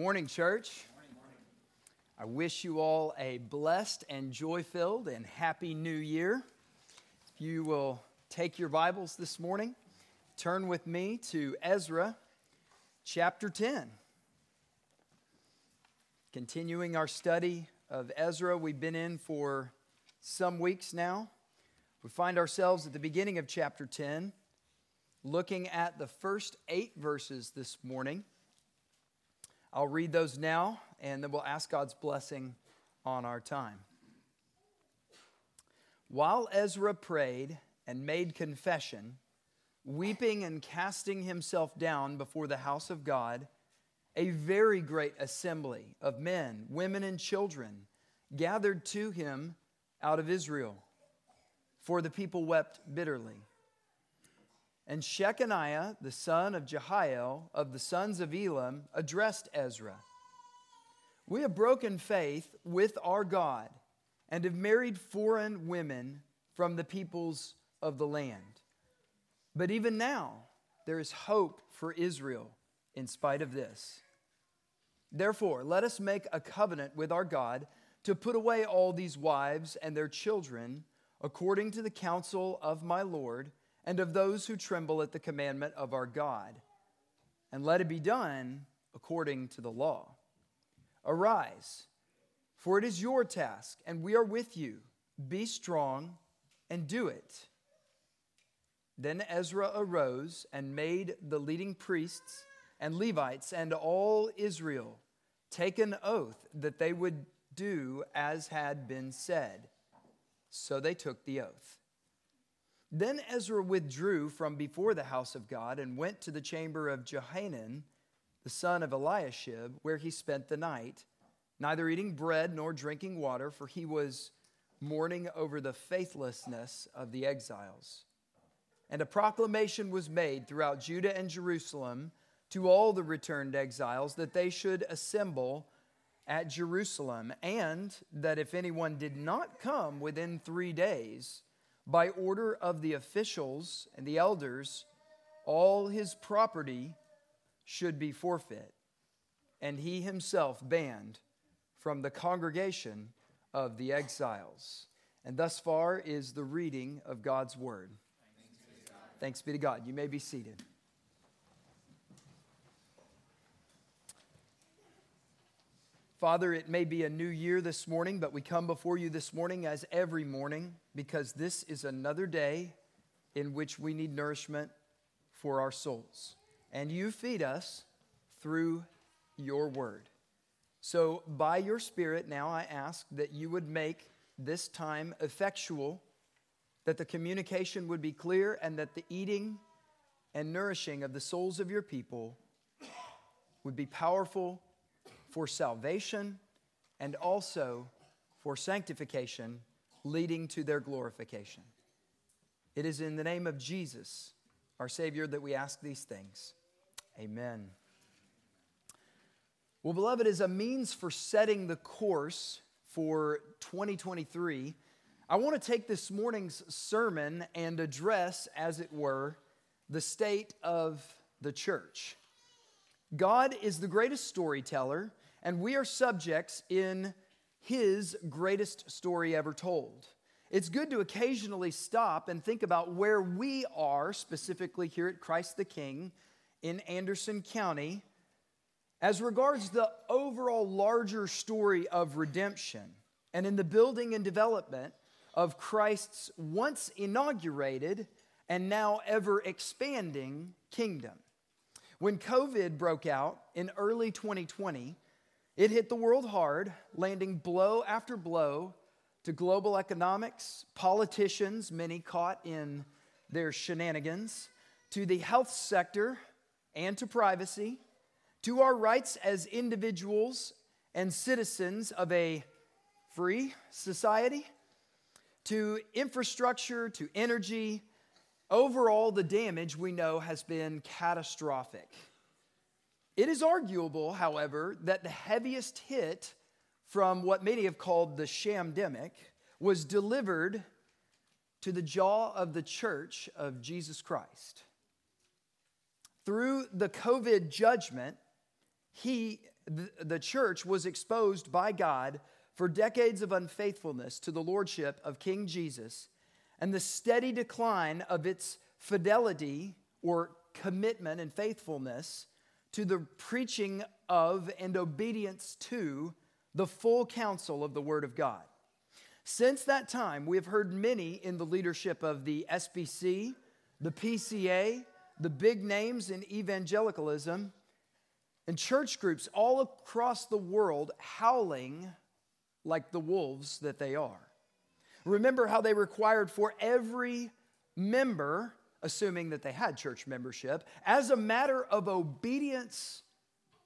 morning, church. I wish you all a blessed and joy filled and happy new year. If you will take your Bibles this morning, turn with me to Ezra chapter 10. Continuing our study of Ezra, we've been in for some weeks now. We find ourselves at the beginning of chapter 10, looking at the first eight verses this morning. I'll read those now, and then we'll ask God's blessing on our time. While Ezra prayed and made confession, weeping and casting himself down before the house of God, a very great assembly of men, women, and children gathered to him out of Israel, for the people wept bitterly. And Shechaniah, the son of Jehiel, of the sons of Elam, addressed Ezra We have broken faith with our God and have married foreign women from the peoples of the land. But even now, there is hope for Israel in spite of this. Therefore, let us make a covenant with our God to put away all these wives and their children according to the counsel of my Lord and of those who tremble at the commandment of our God. And let it be done according to the law. Arise, for it is your task, and we are with you. Be strong and do it. Then Ezra arose and made the leading priests and Levites and all Israel take an oath that they would do as had been said. So they took the oath. Then Ezra withdrew from before the house of God and went to the chamber of Jehanan, the son of Eliashib, where he spent the night, neither eating bread nor drinking water, for he was mourning over the faithlessness of the exiles. And a proclamation was made throughout Judah and Jerusalem to all the returned exiles that they should assemble at Jerusalem, and that if anyone did not come within three days, by order of the officials and the elders, all his property should be forfeit, and he himself banned from the congregation of the exiles. And thus far is the reading of God's word. Thanks be to God. You may be seated. Father, it may be a new year this morning, but we come before you this morning as every morning because this is another day in which we need nourishment for our souls. And you feed us through your word. So, by your Spirit, now I ask that you would make this time effectual, that the communication would be clear, and that the eating and nourishing of the souls of your people would be powerful for salvation and also for sanctification, leading to their glorification. It is in the name of Jesus, our Savior, that we ask these things. Amen. Well, beloved, as a means for setting the course for 2023, I want to take this morning's sermon and address, as it were, the state of the church. God is the greatest storyteller, and we are subjects in his greatest story ever told. It's good to occasionally stop and think about where we are, specifically here at Christ the King in Anderson County, as regards the overall larger story of redemption and in the building and development of Christ's once inaugurated and now ever expanding kingdom. When COVID broke out in early 2020, it hit the world hard, landing blow after blow to global economics, politicians, many caught in their shenanigans, to the health sector and to privacy, to our rights as individuals and citizens of a free society, to infrastructure, to energy. Overall, the damage we know has been catastrophic. It is arguable, however, that the heaviest hit from what many have called the shamdemic was delivered to the jaw of the church of Jesus Christ. Through the COVID judgment, he the, the church was exposed by God for decades of unfaithfulness to the lordship of King Jesus and the steady decline of its fidelity or commitment and faithfulness to the preaching of and obedience to the full counsel of the Word of God. Since that time, we have heard many in the leadership of the SBC, the PCA, the big names in evangelicalism, and church groups all across the world howling like the wolves that they are. Remember how they required for every member, assuming that they had church membership, as a matter of obedience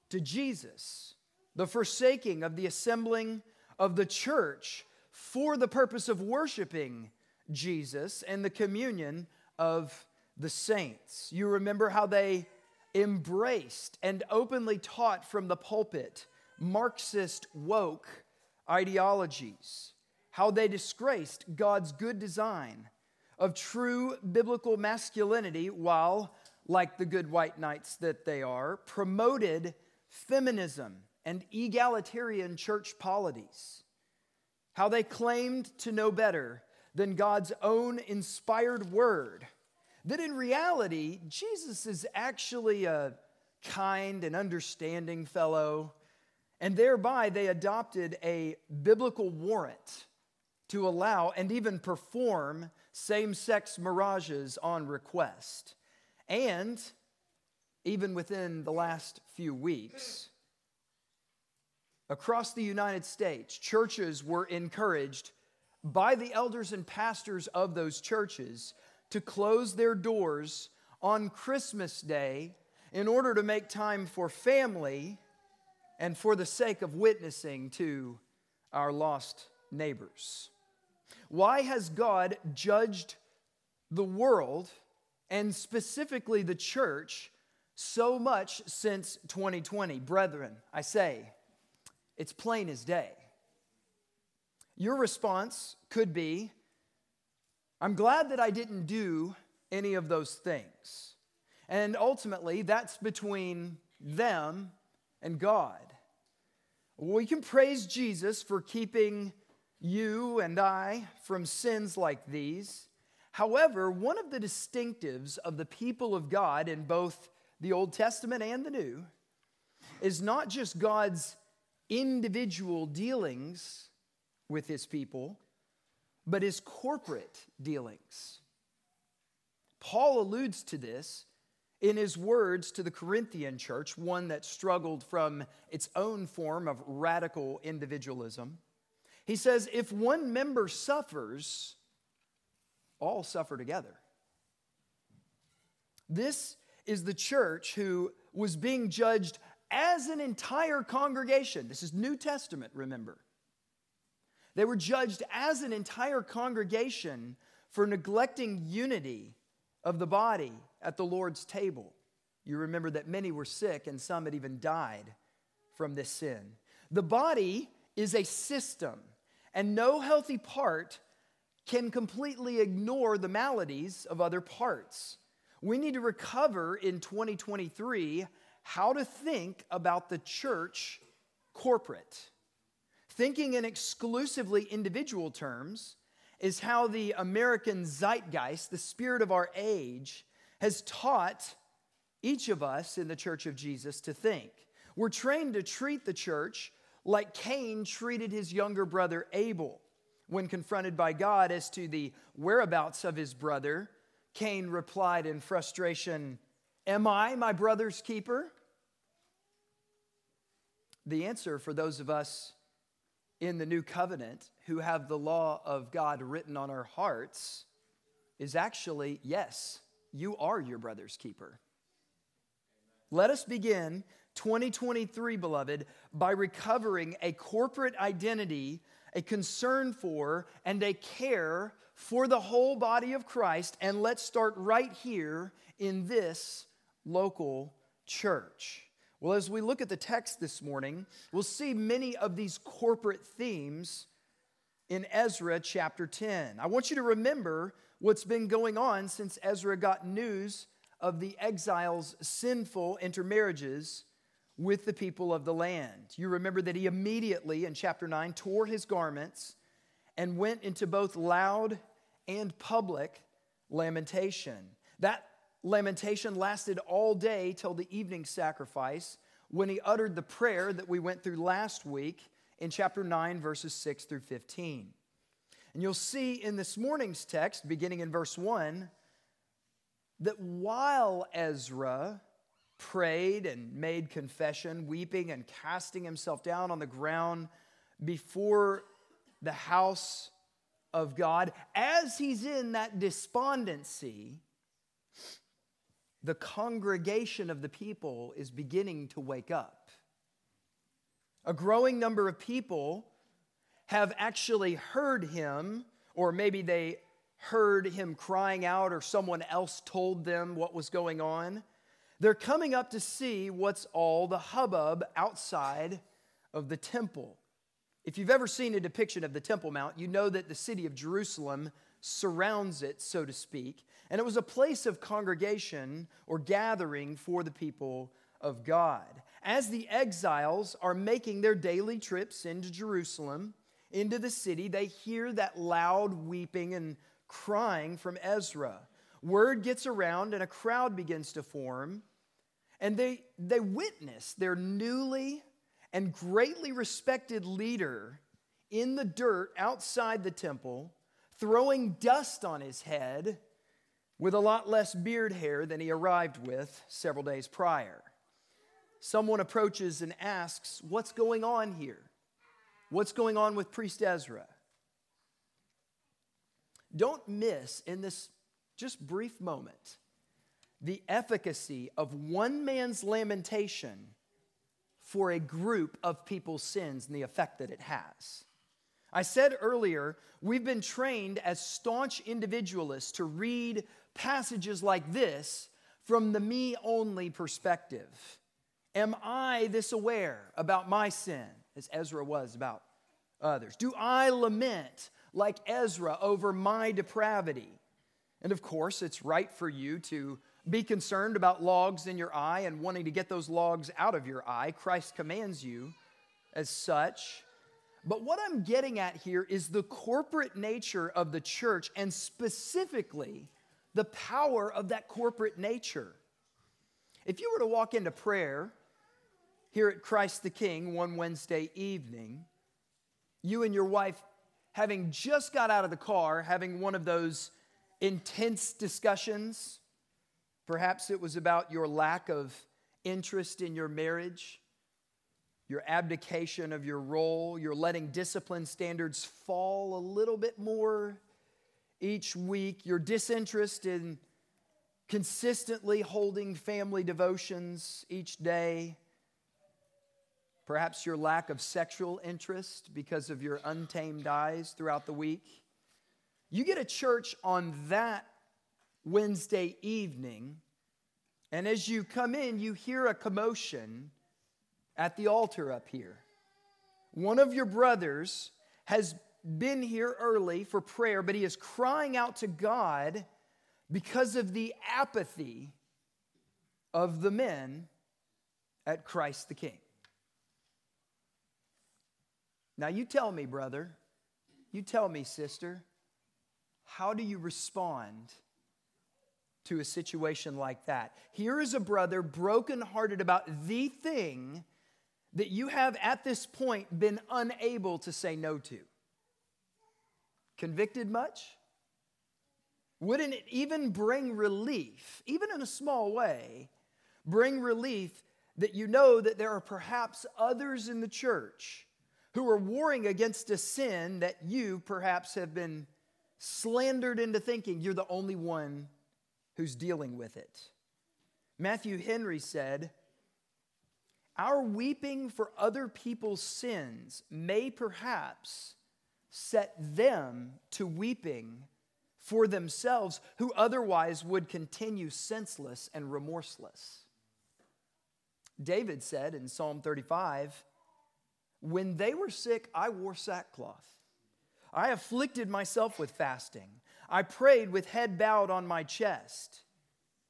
to Jesus, the forsaking of the assembling of the church for the purpose of worshiping Jesus and the communion of the saints. You remember how they embraced and openly taught from the pulpit Marxist woke ideologies, how they disgraced God's good design of true biblical masculinity while, like the good white knights that they are, promoted feminism and egalitarian church polities, how they claimed to know better than God's own inspired word, that in reality, Jesus is actually a kind and understanding fellow and thereby they adopted a biblical warrant to allow and even perform same sex mirages on request. And even within the last few weeks, across the United States, churches were encouraged by the elders and pastors of those churches to close their doors on Christmas Day in order to make time for family and for the sake of witnessing to our lost neighbors. Why has God judged the world and specifically the church so much since 2020? Brethren, I say, it's plain as day. Your response could be I'm glad that I didn't do any of those things. And ultimately, that's between them and God. We can praise Jesus for keeping you and I from sins like these. However, one of the distinctives of the people of God in both the Old Testament and the New is not just God's individual dealings with his people, but his corporate dealings. Paul alludes to this in his words to the Corinthian church, one that struggled from its own form of radical individualism, he says, If one member suffers, all suffer together. This is the church who was being judged as an entire congregation. This is New Testament, remember. They were judged as an entire congregation for neglecting unity of the body at the Lord's table. You remember that many were sick and some had even died from this sin. The body is a system, and no healthy part can completely ignore the maladies of other parts. We need to recover in 2023 how to think about the church corporate. Thinking in exclusively individual terms is how the American zeitgeist, the spirit of our age, has taught each of us in the church of Jesus to think. We're trained to treat the church like Cain treated his younger brother Abel. When confronted by God as to the whereabouts of his brother, Cain replied in frustration, Am I my brother's keeper? The answer for those of us in the new covenant who have the law of God written on our hearts is actually yes, you are your brother's keeper. Let us begin 2023, beloved, by recovering a corporate identity, a concern for, and a care for the whole body of Christ. And let's start right here in this local church. Well, as we look at the text this morning, we'll see many of these corporate themes in Ezra chapter 10. I want you to remember what's been going on since Ezra got news of the exiles' sinful intermarriages with the people of the land. You remember that he immediately, in chapter 9, tore his garments and went into both loud and public lamentation. That lamentation lasted all day till the evening sacrifice when he uttered the prayer that we went through last week in chapter 9, verses 6 through 15. And you'll see in this morning's text, beginning in verse 1, that while Ezra prayed and made confession, weeping and casting himself down on the ground before the house of God, as he's in that despondency, the congregation of the people is beginning to wake up. A growing number of people have actually heard him, or maybe they heard him crying out, or someone else told them what was going on. They're coming up to see what's all the hubbub outside of the temple. If you've ever seen a depiction of the Temple Mount, you know that the city of Jerusalem surrounds it, so to speak. And it was a place of congregation or gathering for the people of God. As the exiles are making their daily trips into Jerusalem, into the city, they hear that loud weeping and crying from Ezra. Word gets around and a crowd begins to form, and they, they witness their newly and greatly respected leader in the dirt outside the temple, throwing dust on his head with a lot less beard hair than he arrived with several days prior. Someone approaches and asks, What's going on here? What's going on with Priest Ezra? Don't miss in this just brief moment the efficacy of one man's lamentation for a group of people's sins and the effect that it has. I said earlier, we've been trained as staunch individualists to read passages like this from the me only perspective. Am I this aware about my sin, as Ezra was about others? Do I lament like Ezra over my depravity? And of course, it's right for you to be concerned about logs in your eye and wanting to get those logs out of your eye. Christ commands you as such. But what I'm getting at here is the corporate nature of the church and specifically the power of that corporate nature. If you were to walk into prayer here at Christ the King one Wednesday evening, you and your wife having just got out of the car, having one of those intense discussions, perhaps it was about your lack of interest in your marriage, your abdication of your role, your letting discipline standards fall a little bit more each week, your disinterest in consistently holding family devotions each day, perhaps your lack of sexual interest because of your untamed eyes throughout the week. You get a church on that Wednesday evening, and as you come in, you hear a commotion at the altar up here. One of your brothers has been here early for prayer, but he is crying out to God because of the apathy of the men at Christ the King. Now, you tell me, brother, you tell me, sister, how do you respond to a situation like that? Here is a brother brokenhearted about the thing that you have at this point been unable to say no to. Convicted much? Wouldn't it even bring relief, even in a small way, bring relief that you know that there are perhaps others in the church who are warring against a sin that you perhaps have been slandered into thinking you're the only one who's dealing with it? Matthew Henry said, Our weeping for other people's sins may perhaps set them to weeping for themselves who otherwise would continue senseless and remorseless. David said in Psalm 35 When they were sick, I wore sackcloth. I afflicted myself with fasting. I prayed with head bowed on my chest.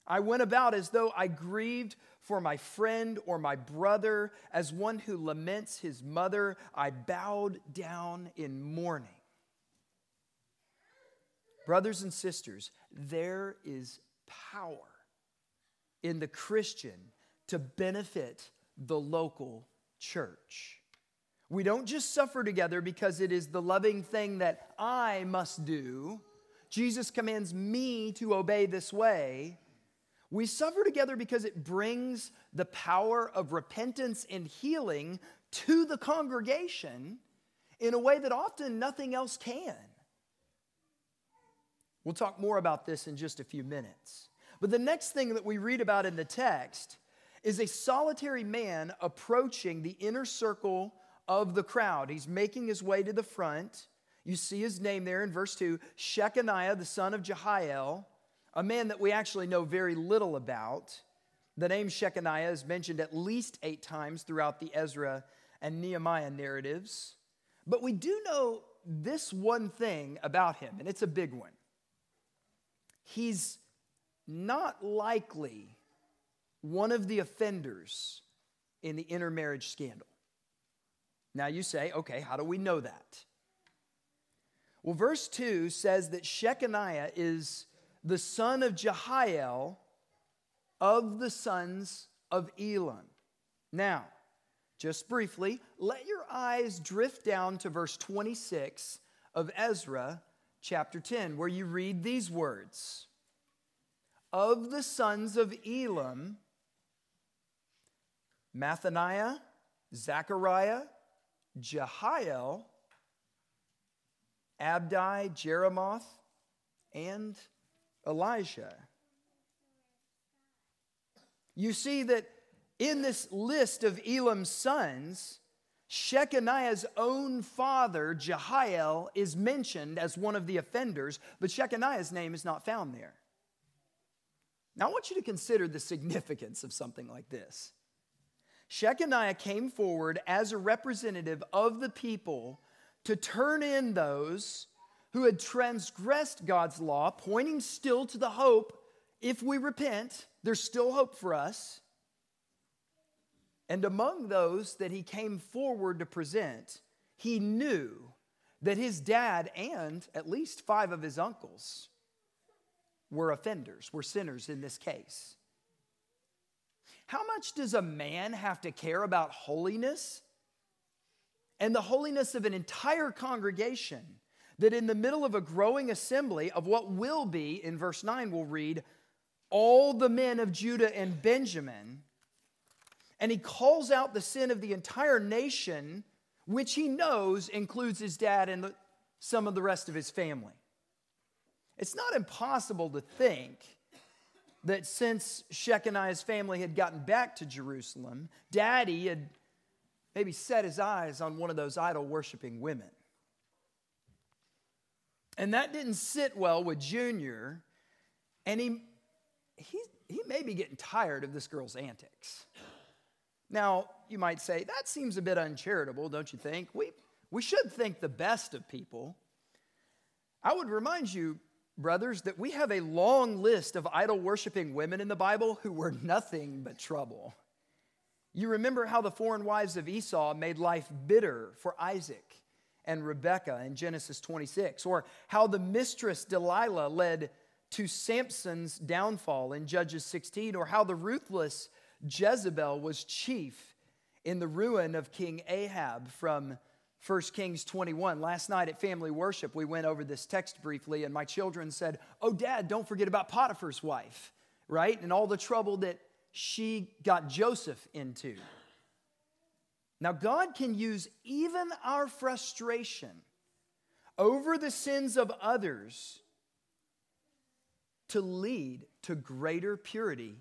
I went about as though I grieved for my friend or my brother, as one who laments his mother, I bowed down in mourning. Brothers and sisters, there is power in the Christian to benefit the local church. We don't just suffer together because it is the loving thing that I must do. Jesus commands me to obey this way. We suffer together because it brings the power of repentance and healing to the congregation in a way that often nothing else can. We'll talk more about this in just a few minutes. But the next thing that we read about in the text is a solitary man approaching the inner circle of the crowd. He's making his way to the front. You see his name there in verse 2 Shechaniah, the son of Jehiel, a man that we actually know very little about. The name Shechaniah is mentioned at least eight times throughout the Ezra and Nehemiah narratives. But we do know this one thing about him, and it's a big one. He's not likely one of the offenders in the intermarriage scandal. Now you say, okay, how do we know that? Well, verse 2 says that Shechaniah is the son of Jehiel of the sons of Elam. Now, just briefly, let your eyes drift down to verse 26 of Ezra chapter 10, where you read these words Of the sons of Elam, Mattaniah, Zechariah, Jehiel, Abdi, Jeremoth, and Elijah. You see that in this list of Elam's sons, Shechaniah's own father, Jehiel, is mentioned as one of the offenders, but Shechaniah's name is not found there. Now, I want you to consider the significance of something like this. Shechaniah came forward as a representative of the people to turn in those who had transgressed God's law, pointing still to the hope if we repent, there's still hope for us. And among those that he came forward to present, he knew that his dad and at least five of his uncles were offenders, were sinners in this case. How much does a man have to care about holiness and the holiness of an entire congregation that in the middle of a growing assembly of what will be, in verse 9, we'll read, all the men of Judah and Benjamin, and he calls out the sin of the entire nation, which he knows includes his dad and the, some of the rest of his family. It's not impossible to think that since Shechaniah's family had gotten back to Jerusalem, daddy had maybe set his eyes on one of those idol worshiping women. And that didn't sit well with Junior, and he, he, he may be getting tired of this girl's antics. Now, you might say, that seems a bit uncharitable, don't you think? We, we should think the best of people. I would remind you, brothers, that we have a long list of idol worshiping women in the Bible who were nothing but trouble. You remember how the foreign wives of Esau made life bitter for Isaac and Rebekah in Genesis 26, or how the mistress Delilah led to Samson's downfall in Judges 16, or how the ruthless Jezebel was chief in the ruin of King Ahab from 1 Kings 21. Last night at family worship, we went over this text briefly, and my children said, Oh, Dad, don't forget about Potiphar's wife, right? And all the trouble that she got Joseph into. Now, God can use even our frustration over the sins of others to lead to greater purity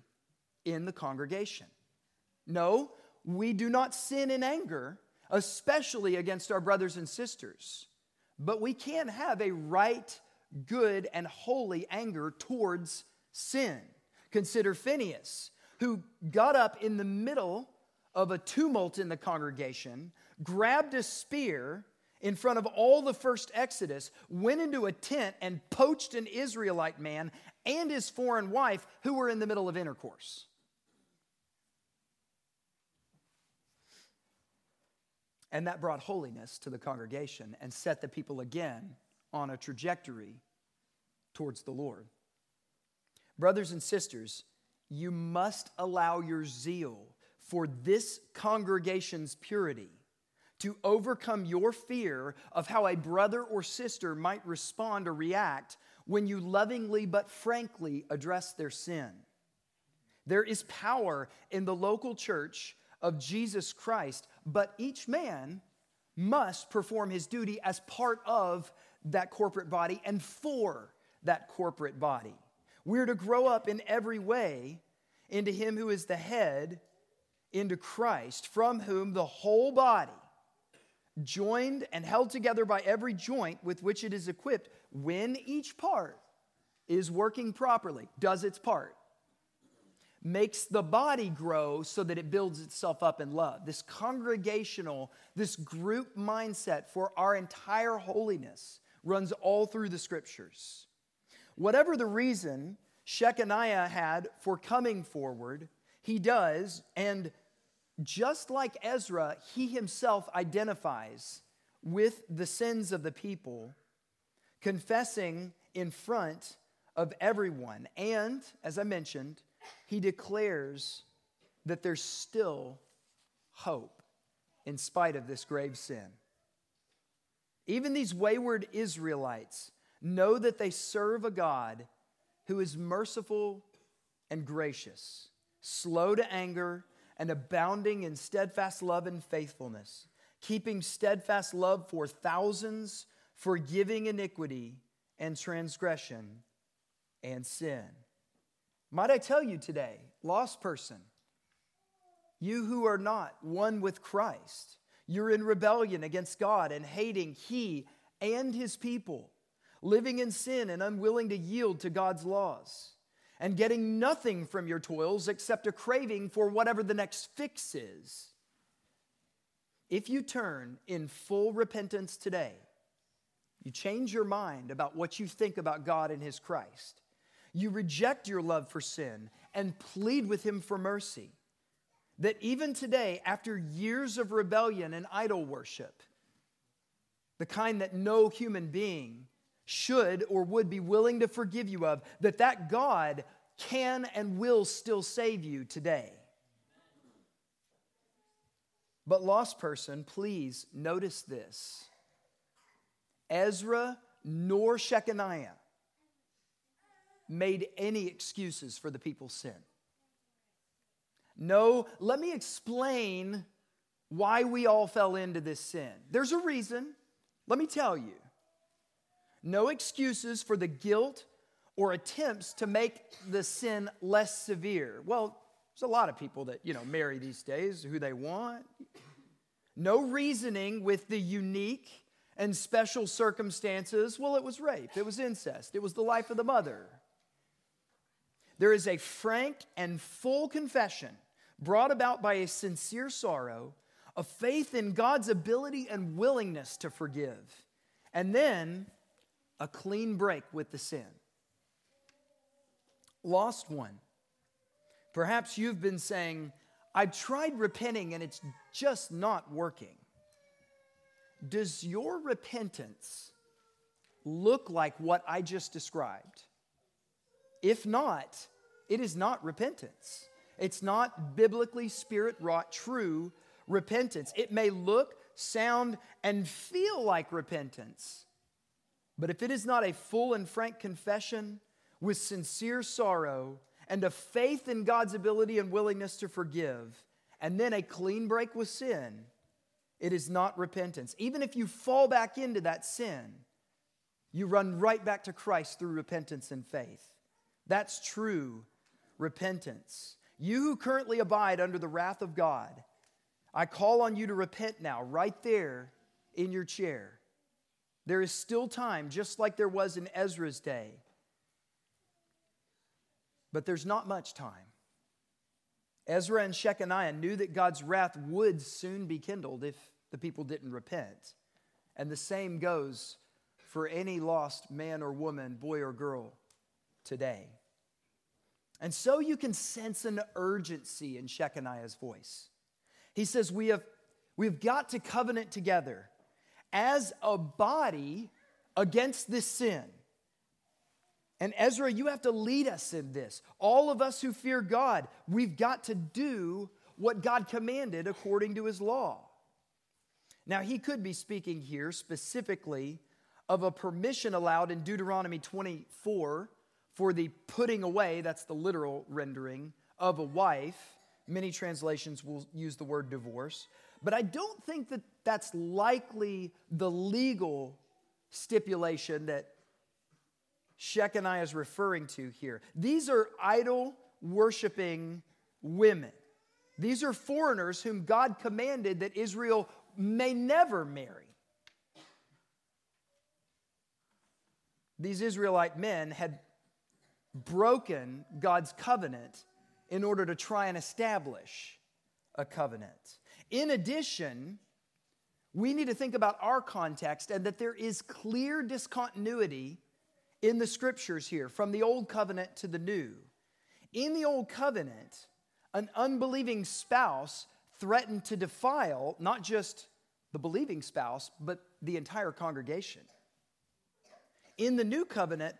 in the congregation. No, we do not sin in anger, especially against our brothers and sisters, but we can have a right, good, and holy anger towards sin. Consider Phineas who got up in the middle of a tumult in the congregation, grabbed a spear in front of all the first Exodus, went into a tent and poached an Israelite man and his foreign wife who were in the middle of intercourse. And that brought holiness to the congregation and set the people again on a trajectory towards the Lord. Brothers and sisters, you must allow your zeal for this congregation's purity to overcome your fear of how a brother or sister might respond or react when you lovingly but frankly address their sin. There is power in the local church of Jesus Christ, but each man must perform his duty as part of that corporate body and for that corporate body. We're to grow up in every way into Him who is the head, into Christ, from whom the whole body, joined and held together by every joint with which it is equipped, when each part is working properly, does its part, makes the body grow so that it builds itself up in love. This congregational, this group mindset for our entire holiness runs all through the scriptures. Whatever the reason Shechaniah had for coming forward, he does, and just like Ezra, he himself identifies with the sins of the people, confessing in front of everyone. And, as I mentioned, he declares that there's still hope in spite of this grave sin. Even these wayward Israelites know that they serve a God who is merciful and gracious, slow to anger, and abounding in steadfast love and faithfulness, keeping steadfast love for thousands, forgiving iniquity and transgression and sin. Might I tell you today, lost person, you who are not one with Christ, you're in rebellion against God and hating He and His people living in sin and unwilling to yield to God's laws, and getting nothing from your toils except a craving for whatever the next fix is. If you turn in full repentance today, you change your mind about what you think about God and His Christ, you reject your love for sin and plead with Him for mercy. That even today, after years of rebellion and idol worship, the kind that no human being should or would be willing to forgive you of, that that God can and will still save you today. But, lost person, please notice this Ezra nor Shechaniah made any excuses for the people's sin. No, let me explain why we all fell into this sin. There's a reason. Let me tell you no excuses for the guilt or attempts to make the sin less severe. Well, there's a lot of people that, you know, marry these days who they want. No reasoning with the unique and special circumstances. Well, it was rape, it was incest, it was the life of the mother. There is a frank and full confession brought about by a sincere sorrow, a faith in God's ability and willingness to forgive. And then a clean break with the sin. Lost one. Perhaps you've been saying, I've tried repenting and it's just not working. Does your repentance look like what I just described? If not, it is not repentance. It's not biblically spirit wrought true repentance. It may look, sound, and feel like repentance, but if it is not a full and frank confession with sincere sorrow and a faith in God's ability and willingness to forgive, and then a clean break with sin, it is not repentance. Even if you fall back into that sin, you run right back to Christ through repentance and faith. That's true repentance. You who currently abide under the wrath of God, I call on you to repent now, right there in your chair. There is still time, just like there was in Ezra's day. But there's not much time. Ezra and Shechaniah knew that God's wrath would soon be kindled if the people didn't repent. And the same goes for any lost man or woman, boy or girl today. And so you can sense an urgency in Shechaniah's voice. He says, We have We've got to covenant together as a body against this sin. And Ezra, you have to lead us in this. All of us who fear God, we've got to do what God commanded according to his law. Now, he could be speaking here specifically of a permission allowed in Deuteronomy 24 for the putting away, that's the literal rendering, of a wife. Many translations will use the word divorce. But I don't think that that's likely the legal stipulation that Shechaniah is referring to here. These are idol worshiping women. These are foreigners whom God commanded that Israel may never marry. These Israelite men had broken God's covenant in order to try and establish a covenant. In addition, we need to think about our context and that there is clear discontinuity in the scriptures here from the old covenant to the new. In the old covenant, an unbelieving spouse threatened to defile not just the believing spouse, but the entire congregation. In the new covenant,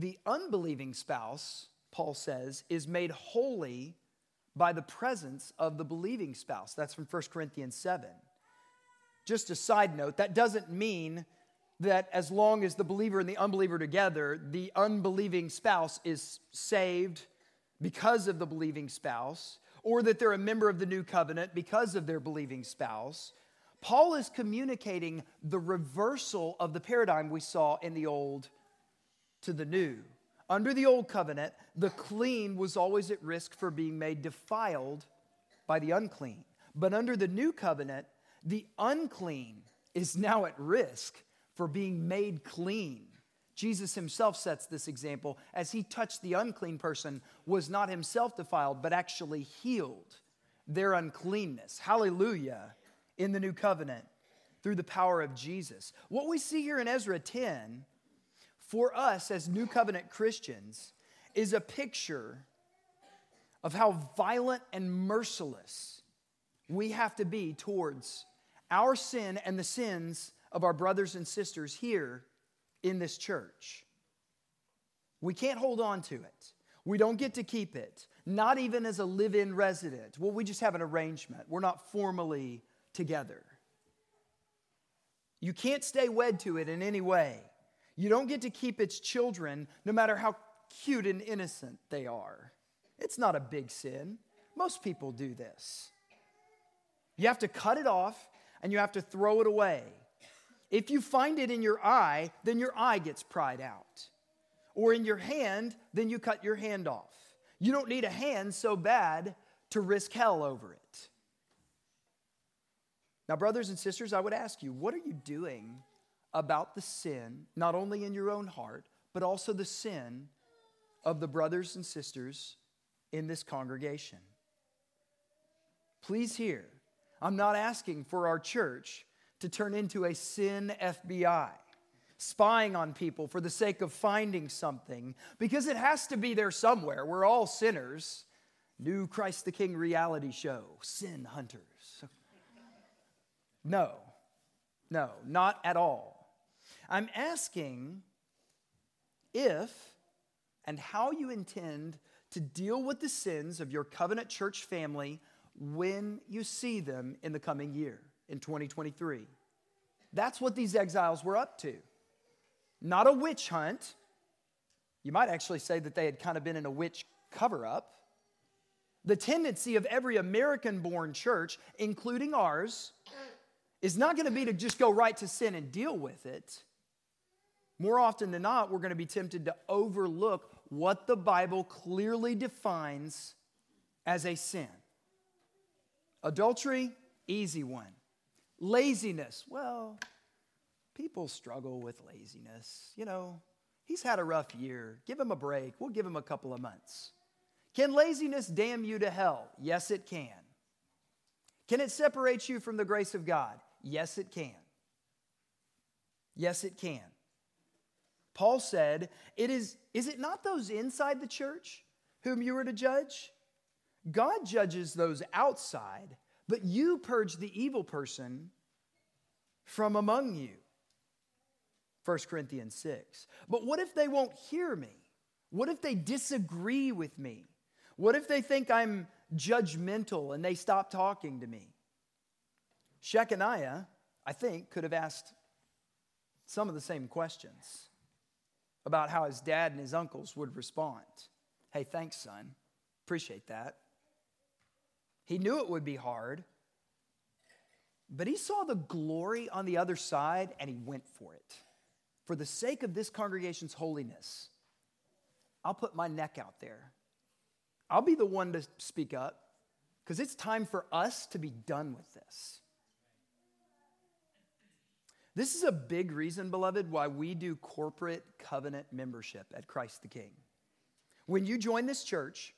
the unbelieving spouse, Paul says, is made holy by the presence of the believing spouse. That's from 1 Corinthians 7. Just a side note, that doesn't mean that as long as the believer and the unbeliever together, the unbelieving spouse is saved because of the believing spouse, or that they're a member of the new covenant because of their believing spouse. Paul is communicating the reversal of the paradigm we saw in the old to the new. Under the old covenant, the clean was always at risk for being made defiled by the unclean. But under the new covenant, the unclean is now at risk for being made clean. Jesus himself sets this example as he touched the unclean person, was not himself defiled, but actually healed their uncleanness. Hallelujah in the new covenant through the power of Jesus. What we see here in Ezra 10 for us as new covenant Christians is a picture of how violent and merciless we have to be towards our sin and the sins of our brothers and sisters here in this church. We can't hold on to it. We don't get to keep it, not even as a live in resident. Well, we just have an arrangement. We're not formally together. You can't stay wed to it in any way. You don't get to keep its children, no matter how cute and innocent they are. It's not a big sin. Most people do this. You have to cut it off and you have to throw it away. If you find it in your eye, then your eye gets pried out. Or in your hand, then you cut your hand off. You don't need a hand so bad to risk hell over it. Now, brothers and sisters, I would ask you, what are you doing about the sin, not only in your own heart, but also the sin of the brothers and sisters in this congregation. Please hear, I'm not asking for our church to turn into a sin FBI, spying on people for the sake of finding something, because it has to be there somewhere. We're all sinners. New Christ the King reality show, Sin Hunters. No, no, not at all. I'm asking if and how you intend to deal with the sins of your covenant church family when you see them in the coming year, in 2023. That's what these exiles were up to. Not a witch hunt. You might actually say that they had kind of been in a witch cover up. The tendency of every American born church, including ours, is not going to be to just go right to sin and deal with it. More often than not, we're going to be tempted to overlook what the Bible clearly defines as a sin. Adultery, easy one. Laziness, well, people struggle with laziness. You know, he's had a rough year. Give him a break. We'll give him a couple of months. Can laziness damn you to hell? Yes, it can. Can it separate you from the grace of God? Yes, it can. Yes, it can. Paul said, it is, Is it not those inside the church whom you are to judge? God judges those outside, but you purge the evil person from among you. 1 Corinthians 6. But what if they won't hear me? What if they disagree with me? What if they think I'm judgmental and they stop talking to me? Shechaniah, I think, could have asked some of the same questions about how his dad and his uncles would respond. Hey, thanks, son. Appreciate that. He knew it would be hard, but he saw the glory on the other side and he went for it. For the sake of this congregation's holiness, I'll put my neck out there. I'll be the one to speak up because it's time for us to be done with this. This is a big reason, beloved, why we do corporate covenant membership at Christ the King. When you join this church,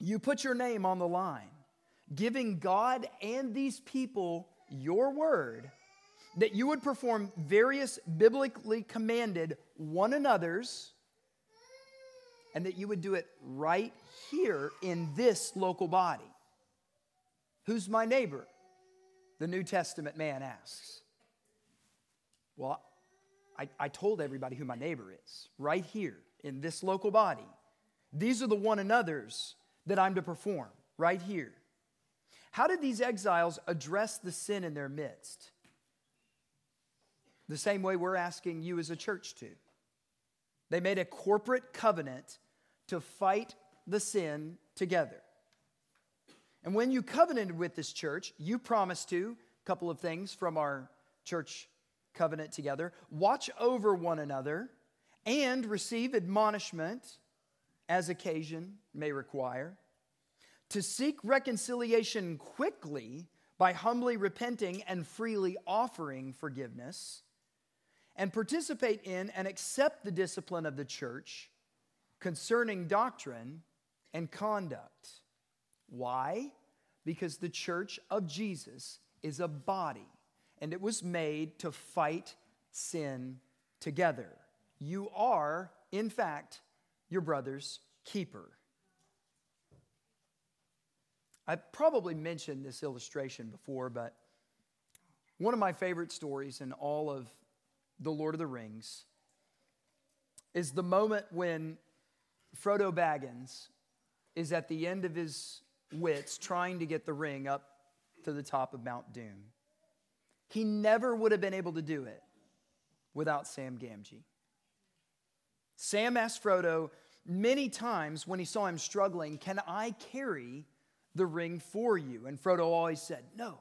you put your name on the line, giving God and these people your word that you would perform various biblically commanded one another's and that you would do it right here in this local body. Who's my neighbor? The New Testament man asks. Well, I, I told everybody who my neighbor is, right here in this local body. These are the one another's that I'm to perform, right here. How did these exiles address the sin in their midst? The same way we're asking you as a church to. They made a corporate covenant to fight the sin together. And when you covenanted with this church, you promised to, a couple of things from our church covenant together, watch over one another and receive admonishment as occasion may require, to seek reconciliation quickly by humbly repenting and freely offering forgiveness, and participate in and accept the discipline of the church concerning doctrine and conduct. Why? Because the church of Jesus is a body and it was made to fight sin together. You are, in fact, your brother's keeper. I probably mentioned this illustration before, but one of my favorite stories in all of The Lord of the Rings is the moment when Frodo Baggins is at the end of his wits trying to get the ring up to the top of Mount Doom. He never would have been able to do it without Sam Gamgee. Sam asked Frodo many times when he saw him struggling, Can I carry the ring for you? And Frodo always said, No.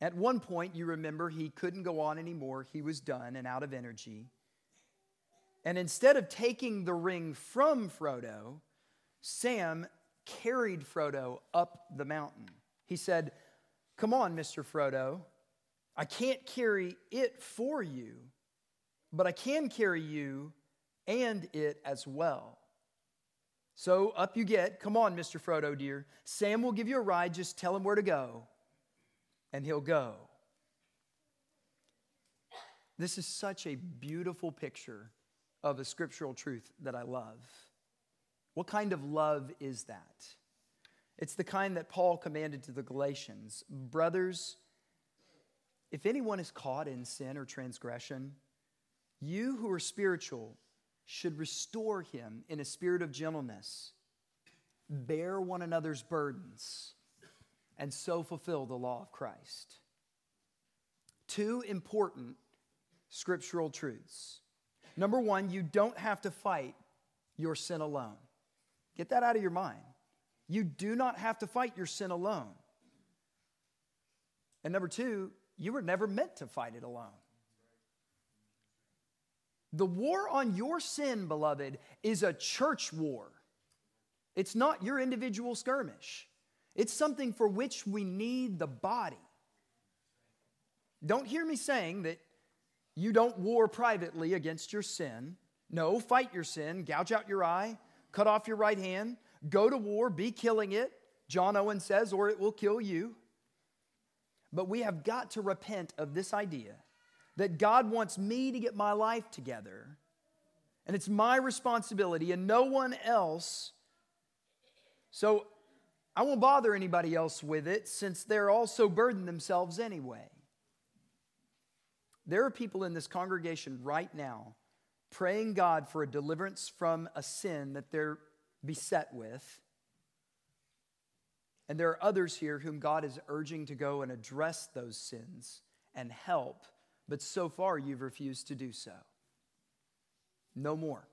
At one point, you remember, he couldn't go on anymore. He was done and out of energy. And instead of taking the ring from Frodo, Sam carried Frodo up the mountain. He said, Come on, Mr. Frodo. I can't carry it for you, but I can carry you and it as well. So up you get. Come on, Mr. Frodo, dear. Sam will give you a ride. Just tell him where to go, and he'll go. This is such a beautiful picture of a scriptural truth that I love. What kind of love is that? It's the kind that Paul commanded to the Galatians. Brothers, if anyone is caught in sin or transgression, you who are spiritual should restore him in a spirit of gentleness, bear one another's burdens, and so fulfill the law of Christ. Two important scriptural truths. Number one, you don't have to fight your sin alone. Get that out of your mind. You do not have to fight your sin alone. And number two, you were never meant to fight it alone. The war on your sin, beloved, is a church war. It's not your individual skirmish. It's something for which we need the body. Don't hear me saying that you don't war privately against your sin. No, fight your sin, gouge out your eye, cut off your right hand, Go to war, be killing it, John Owen says, or it will kill you. But we have got to repent of this idea that God wants me to get my life together, and it's my responsibility and no one else. So I won't bother anybody else with it since they're all so burdened themselves anyway. There are people in this congregation right now praying God for a deliverance from a sin that they're beset with. And there are others here whom God is urging to go and address those sins and help, but so far you've refused to do so. No more.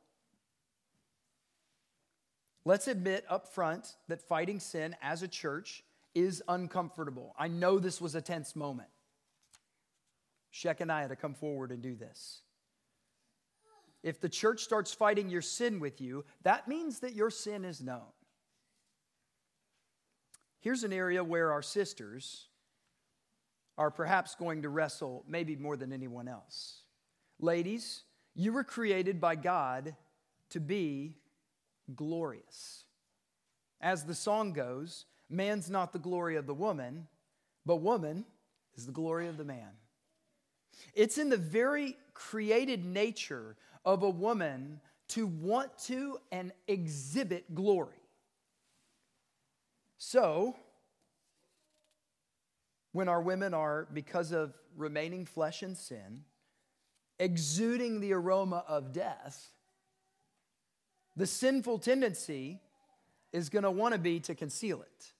Let's admit up front that fighting sin as a church is uncomfortable. I know this was a tense moment. Shechaniah had to come forward and do this. If the church starts fighting your sin with you, that means that your sin is known. Here's an area where our sisters are perhaps going to wrestle, maybe more than anyone else. Ladies, you were created by God to be glorious. As the song goes, man's not the glory of the woman, but woman is the glory of the man. It's in the very created nature of a woman to want to and exhibit glory. So, when our women are, because of remaining flesh and sin, exuding the aroma of death, the sinful tendency is going to want to be to conceal it.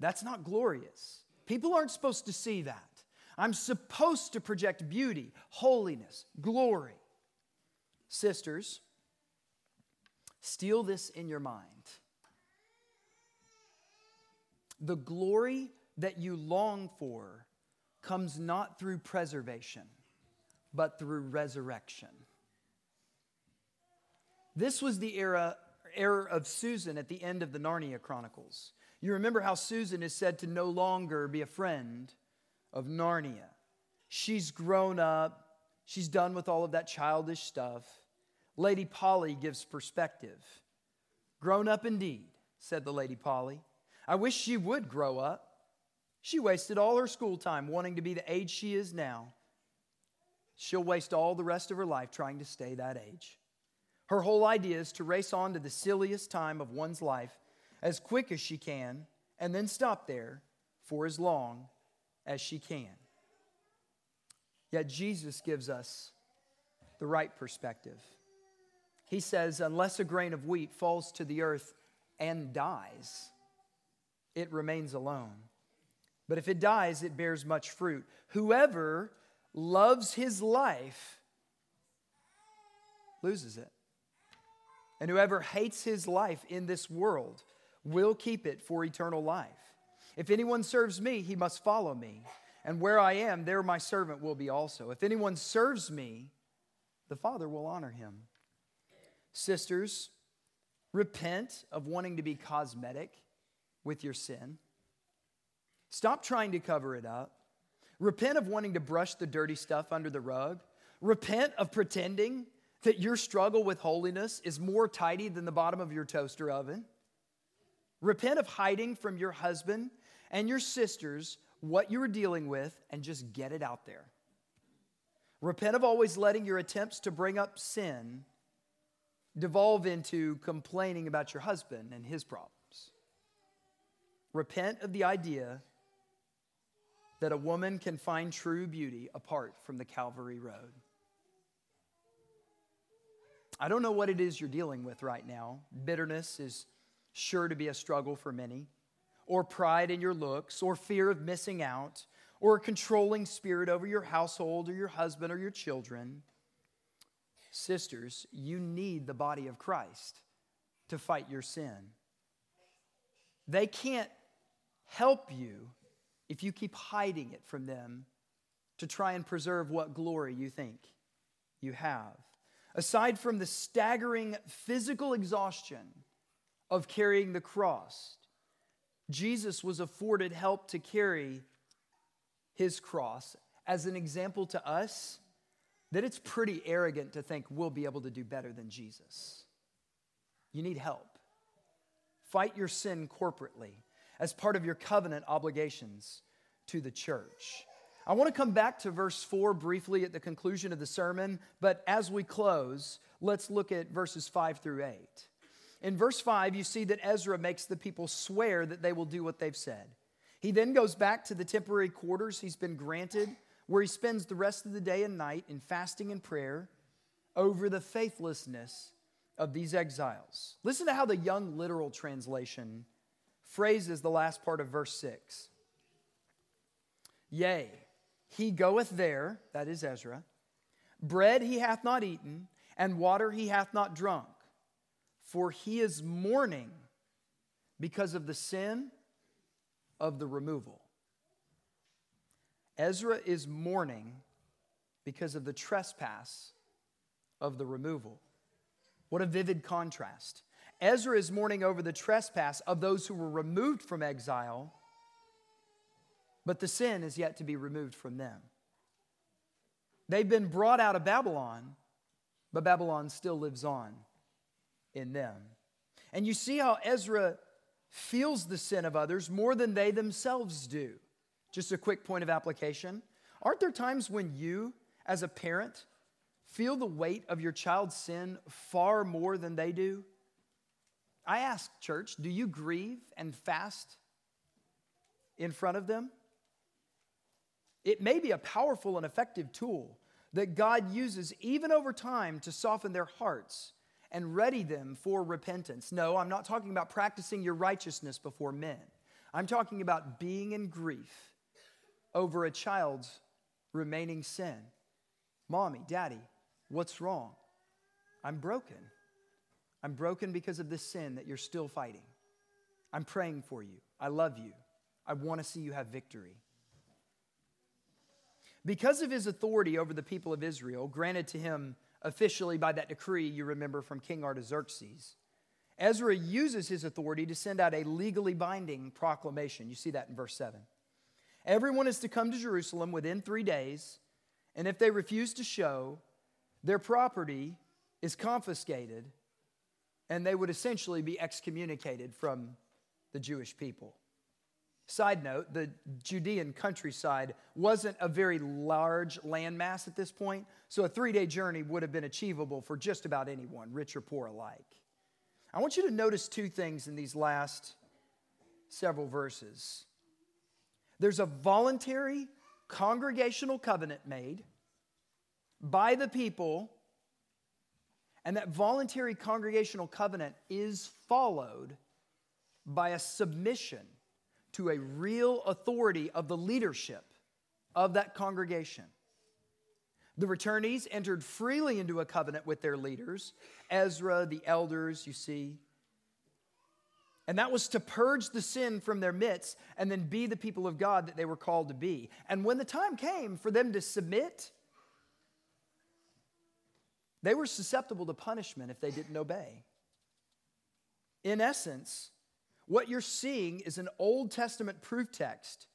That's not glorious. People aren't supposed to see that. I'm supposed to project beauty, holiness, glory. Sisters, steal this in your mind. The glory that you long for comes not through preservation, but through resurrection. This was the era, era of Susan at the end of the Narnia Chronicles. You remember how Susan is said to no longer be a friend of Narnia. She's grown up, she's done with all of that childish stuff. Lady Polly gives perspective. Grown up indeed, said the Lady Polly. I wish she would grow up. She wasted all her school time wanting to be the age she is now. She'll waste all the rest of her life trying to stay that age. Her whole idea is to race on to the silliest time of one's life as quick as she can and then stop there for as long as she can. Yet Jesus gives us the right perspective. He says, Unless a grain of wheat falls to the earth and dies, it remains alone. But if it dies, it bears much fruit. Whoever loves his life loses it. And whoever hates his life in this world will keep it for eternal life. If anyone serves me, he must follow me. And where I am, there my servant will be also. If anyone serves me, the Father will honor him. Sisters, repent of wanting to be cosmetic with your sin. Stop trying to cover it up. Repent of wanting to brush the dirty stuff under the rug. Repent of pretending that your struggle with holiness is more tidy than the bottom of your toaster oven. Repent of hiding from your husband and your sisters what you are dealing with and just get it out there. Repent of always letting your attempts to bring up sin devolve into complaining about your husband and his problems. Repent of the idea that a woman can find true beauty apart from the Calvary Road. I don't know what it is you're dealing with right now. Bitterness is sure to be a struggle for many, or pride in your looks, or fear of missing out, or a controlling spirit over your household, or your husband, or your children. Sisters, you need the body of Christ to fight your sin. They can't help you if you keep hiding it from them to try and preserve what glory you think you have aside from the staggering physical exhaustion of carrying the cross, Jesus was afforded help to carry his cross as an example to us that it's pretty arrogant to think we'll be able to do better than Jesus. You need help. Fight your sin corporately as part of your covenant obligations to the church. I want to come back to verse 4 briefly at the conclusion of the sermon, but as we close, let's look at verses 5 through 8. In verse 5, you see that Ezra makes the people swear that they will do what they've said. He then goes back to the temporary quarters he's been granted, where he spends the rest of the day and night in fasting and prayer over the faithlessness of these exiles. Listen to how the Young Literal Translation phrases the last part of verse 6. Yea, he goeth there, that is Ezra, bread he hath not eaten, and water he hath not drunk, for he is mourning because of the sin of the removal. Ezra is mourning because of the trespass of the removal. What a vivid contrast. Ezra is mourning over the trespass of those who were removed from exile, but the sin is yet to be removed from them. They've been brought out of Babylon, but Babylon still lives on in them. And you see how Ezra feels the sin of others more than they themselves do. Just a quick point of application. Aren't there times when you, as a parent, feel the weight of your child's sin far more than they do? I ask, church, do you grieve and fast in front of them? It may be a powerful and effective tool that God uses even over time to soften their hearts and ready them for repentance. No, I'm not talking about practicing your righteousness before men. I'm talking about being in grief over a child's remaining sin. Mommy, daddy, What's wrong? I'm broken. I'm broken because of this sin that you're still fighting. I'm praying for you. I love you. I want to see you have victory. Because of his authority over the people of Israel, granted to him officially by that decree you remember from King Artaxerxes, Ezra uses his authority to send out a legally binding proclamation. You see that in verse 7. Everyone is to come to Jerusalem within three days, and if they refuse to show, their property is confiscated and they would essentially be excommunicated from the Jewish people. Side note, the Judean countryside wasn't a very large landmass at this point, so a three day journey would have been achievable for just about anyone, rich or poor alike. I want you to notice two things in these last several verses. There's a voluntary congregational covenant made by the people, and that voluntary congregational covenant is followed by a submission to a real authority of the leadership of that congregation. The returnees entered freely into a covenant with their leaders, Ezra, the elders, you see. And that was to purge the sin from their midst and then be the people of God that they were called to be. And when the time came for them to submit they were susceptible to punishment if they didn't obey. In essence, what you're seeing is an Old Testament proof text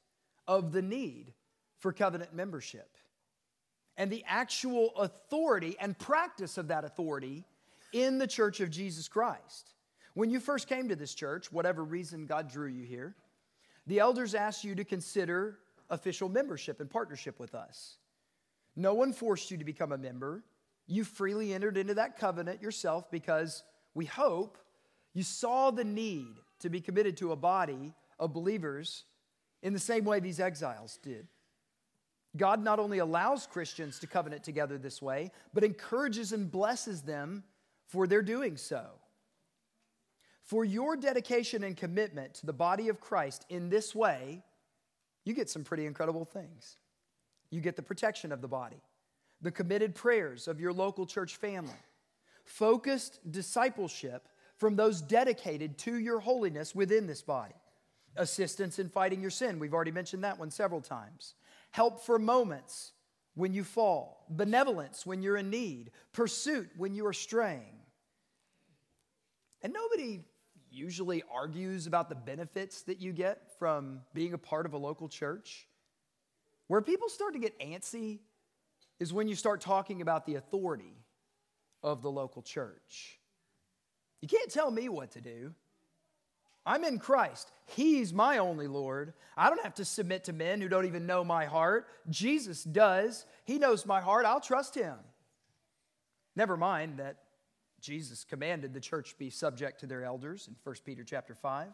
of the need for covenant membership and the actual authority and practice of that authority in the church of Jesus Christ. When you first came to this church, whatever reason God drew you here, the elders asked you to consider official membership and partnership with us. No one forced you to become a member. You freely entered into that covenant yourself because we hope you saw the need to be committed to a body of believers in the same way these exiles did. God not only allows Christians to covenant together this way, but encourages and blesses them for their doing so. For your dedication and commitment to the body of Christ in this way, you get some pretty incredible things. You get the protection of the body, the committed prayers of your local church family, focused discipleship from those dedicated to your holiness within this body, assistance in fighting your sin. We've already mentioned that one several times. Help for moments when you fall, benevolence when you're in need, pursuit when you are straying. And nobody usually argues about the benefits that you get from being a part of a local church. Where people start to get antsy is when you start talking about the authority of the local church. You can't tell me what to do. I'm in Christ. He's my only Lord. I don't have to submit to men who don't even know my heart. Jesus does. He knows my heart. I'll trust him. Never mind that Jesus commanded the church be subject to their elders in 1 Peter chapter 5.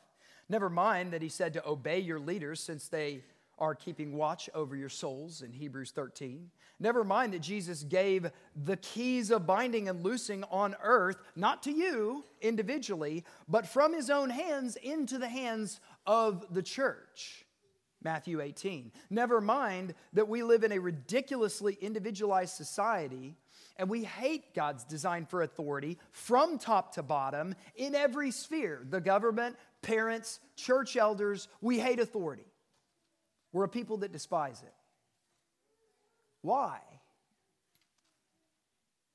Never mind that he said to obey your leaders since they are keeping watch over your souls in Hebrews 13. Never mind that Jesus gave the keys of binding and loosing on earth, not to you individually, but from his own hands into the hands of the church. Matthew 18. Never mind that we live in a ridiculously individualized society and we hate God's design for authority from top to bottom in every sphere the government, parents, church elders. We hate authority. We're a people that despise it. Why?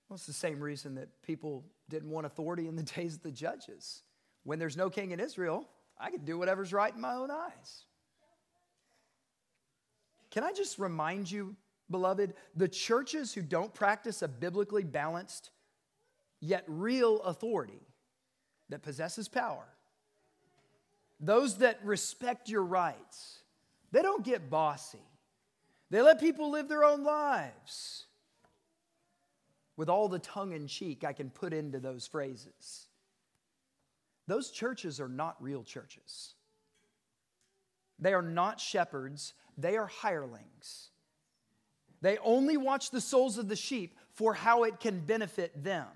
Well, it's the same reason that people didn't want authority in the days of the judges. When there's no king in Israel, I can do whatever's right in my own eyes. Can I just remind you, beloved, the churches who don't practice a biblically balanced yet real authority that possesses power, those that respect your rights, they don't get bossy. They let people live their own lives with all the tongue in cheek I can put into those phrases. Those churches are not real churches. They are not shepherds, they are hirelings. They only watch the souls of the sheep for how it can benefit them.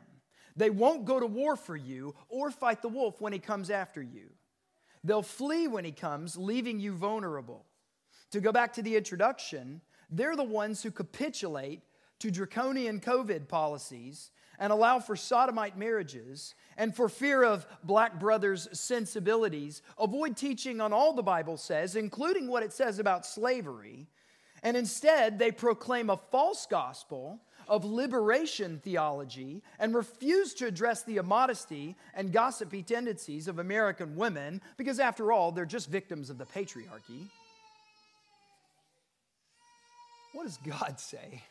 They won't go to war for you or fight the wolf when he comes after you. They'll flee when he comes, leaving you vulnerable. To go back to the introduction, they're the ones who capitulate to draconian COVID policies and allow for sodomite marriages and for fear of black brothers' sensibilities, avoid teaching on all the Bible says, including what it says about slavery, and instead they proclaim a false gospel of liberation theology and refuse to address the immodesty and gossipy tendencies of American women because, after all, they're just victims of the patriarchy. What does God say?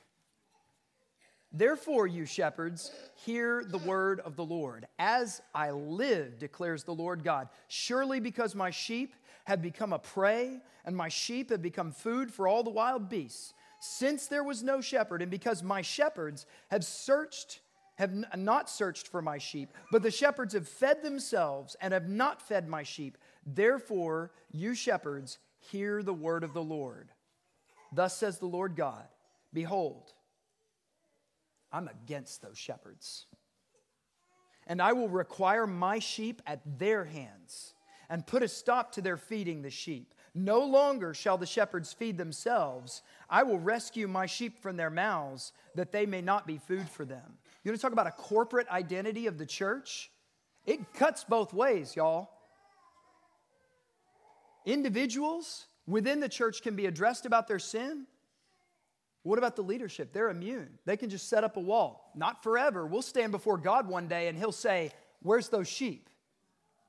Therefore, you shepherds, hear the word of the Lord. As I live, declares the Lord God, surely because my sheep have become a prey, and my sheep have become food for all the wild beasts, since there was no shepherd, and because my shepherds have searched, have not searched for my sheep, but the shepherds have fed themselves and have not fed my sheep, therefore, you shepherds, hear the word of the Lord. Thus says the Lord God Behold, I'm against those shepherds. And I will require my sheep at their hands and put a stop to their feeding the sheep. No longer shall the shepherds feed themselves. I will rescue my sheep from their mouths that they may not be food for them. You want to talk about a corporate identity of the church? It cuts both ways, y'all. Individuals within the church can be addressed about their sin. What about the leadership? They're immune. They can just set up a wall. Not forever. We'll stand before God one day and He'll say, Where's those sheep?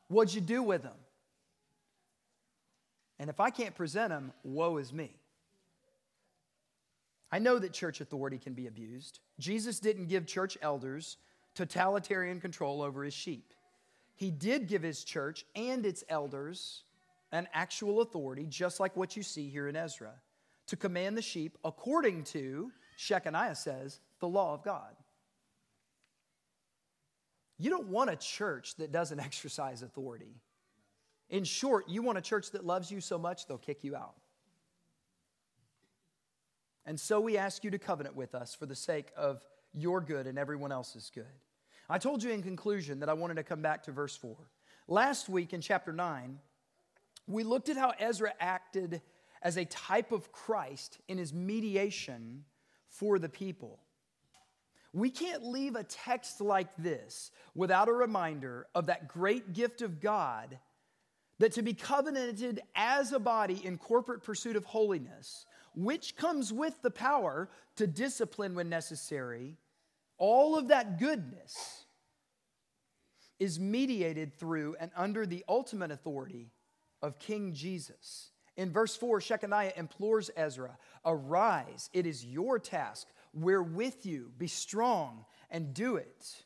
What'd you do with them? And if I can't present them, woe is me. I know that church authority can be abused. Jesus didn't give church elders totalitarian control over his sheep. He did give his church and its elders an actual authority, just like what you see here in Ezra, to command the sheep according to, Shechaniah says, the law of God. You don't want a church that doesn't exercise authority. In short, you want a church that loves you so much they'll kick you out. And so we ask you to covenant with us for the sake of your good and everyone else's good. I told you in conclusion that I wanted to come back to verse 4. Last week in chapter 9, we looked at how Ezra acted as a type of Christ in his mediation for the people. We can't leave a text like this without a reminder of that great gift of God that to be covenanted as a body in corporate pursuit of holiness, which comes with the power to discipline when necessary, all of that goodness is mediated through and under the ultimate authority of King Jesus. In verse 4, Shechaniah implores Ezra, Arise, it is your task. We're with you. Be strong and do it.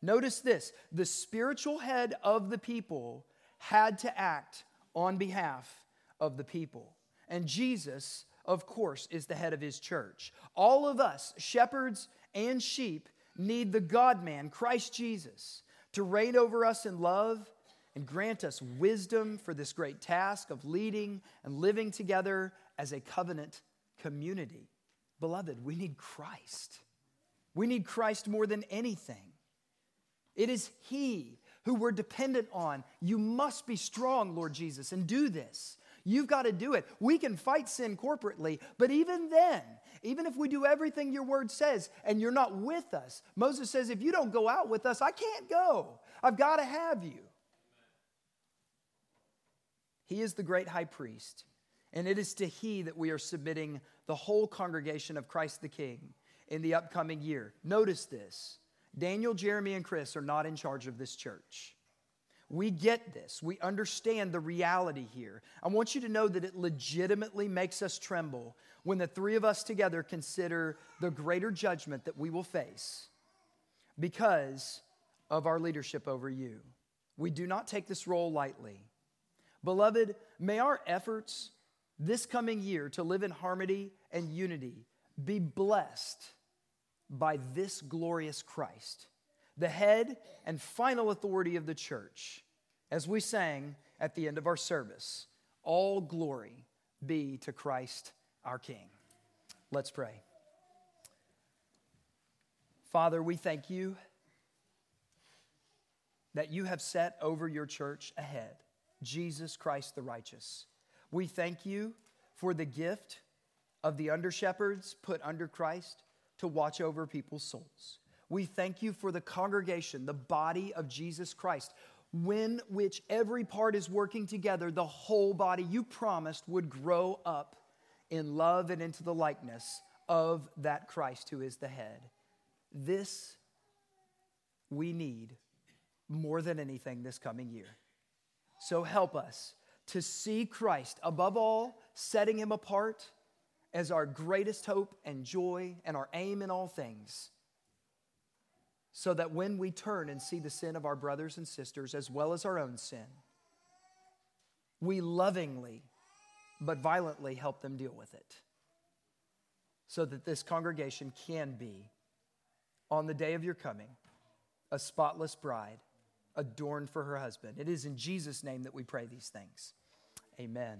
Notice this the spiritual head of the people had to act on behalf of the people. And Jesus, of course, is the head of his church. All of us, shepherds and sheep, need the God man, Christ Jesus, to reign over us in love and grant us wisdom for this great task of leading and living together as a covenant community. Beloved, we need Christ. We need Christ more than anything. It is He who we're dependent on. You must be strong, Lord Jesus, and do this. You've got to do it. We can fight sin corporately, but even then, even if we do everything your word says and you're not with us, Moses says, if you don't go out with us, I can't go. I've got to have you. He is the great high priest, and it is to he that we are submitting the whole congregation of Christ the King in the upcoming year. Notice this Daniel, Jeremy, and Chris are not in charge of this church. We get this. We understand the reality here. I want you to know that it legitimately makes us tremble when the three of us together consider the greater judgment that we will face because of our leadership over you. We do not take this role lightly. Beloved, may our efforts this coming year to live in harmony and unity be blessed by this glorious Christ, the head and final authority of the church. As we sang at the end of our service, all glory be to Christ our King. Let's pray. Father, we thank you that you have set over your church ahead Jesus Christ the righteous. We thank you for the gift of the under shepherds put under Christ to watch over people's souls. We thank you for the congregation, the body of Jesus Christ, when which every part is working together, the whole body you promised would grow up in love and into the likeness of that Christ who is the head. This we need more than anything this coming year. So help us to see Christ above all, setting him apart as our greatest hope and joy and our aim in all things. So that when we turn and see the sin of our brothers and sisters as well as our own sin, we lovingly but violently help them deal with it. So that this congregation can be, on the day of your coming, a spotless bride adorned for her husband. It is in Jesus' name that we pray these things. Amen.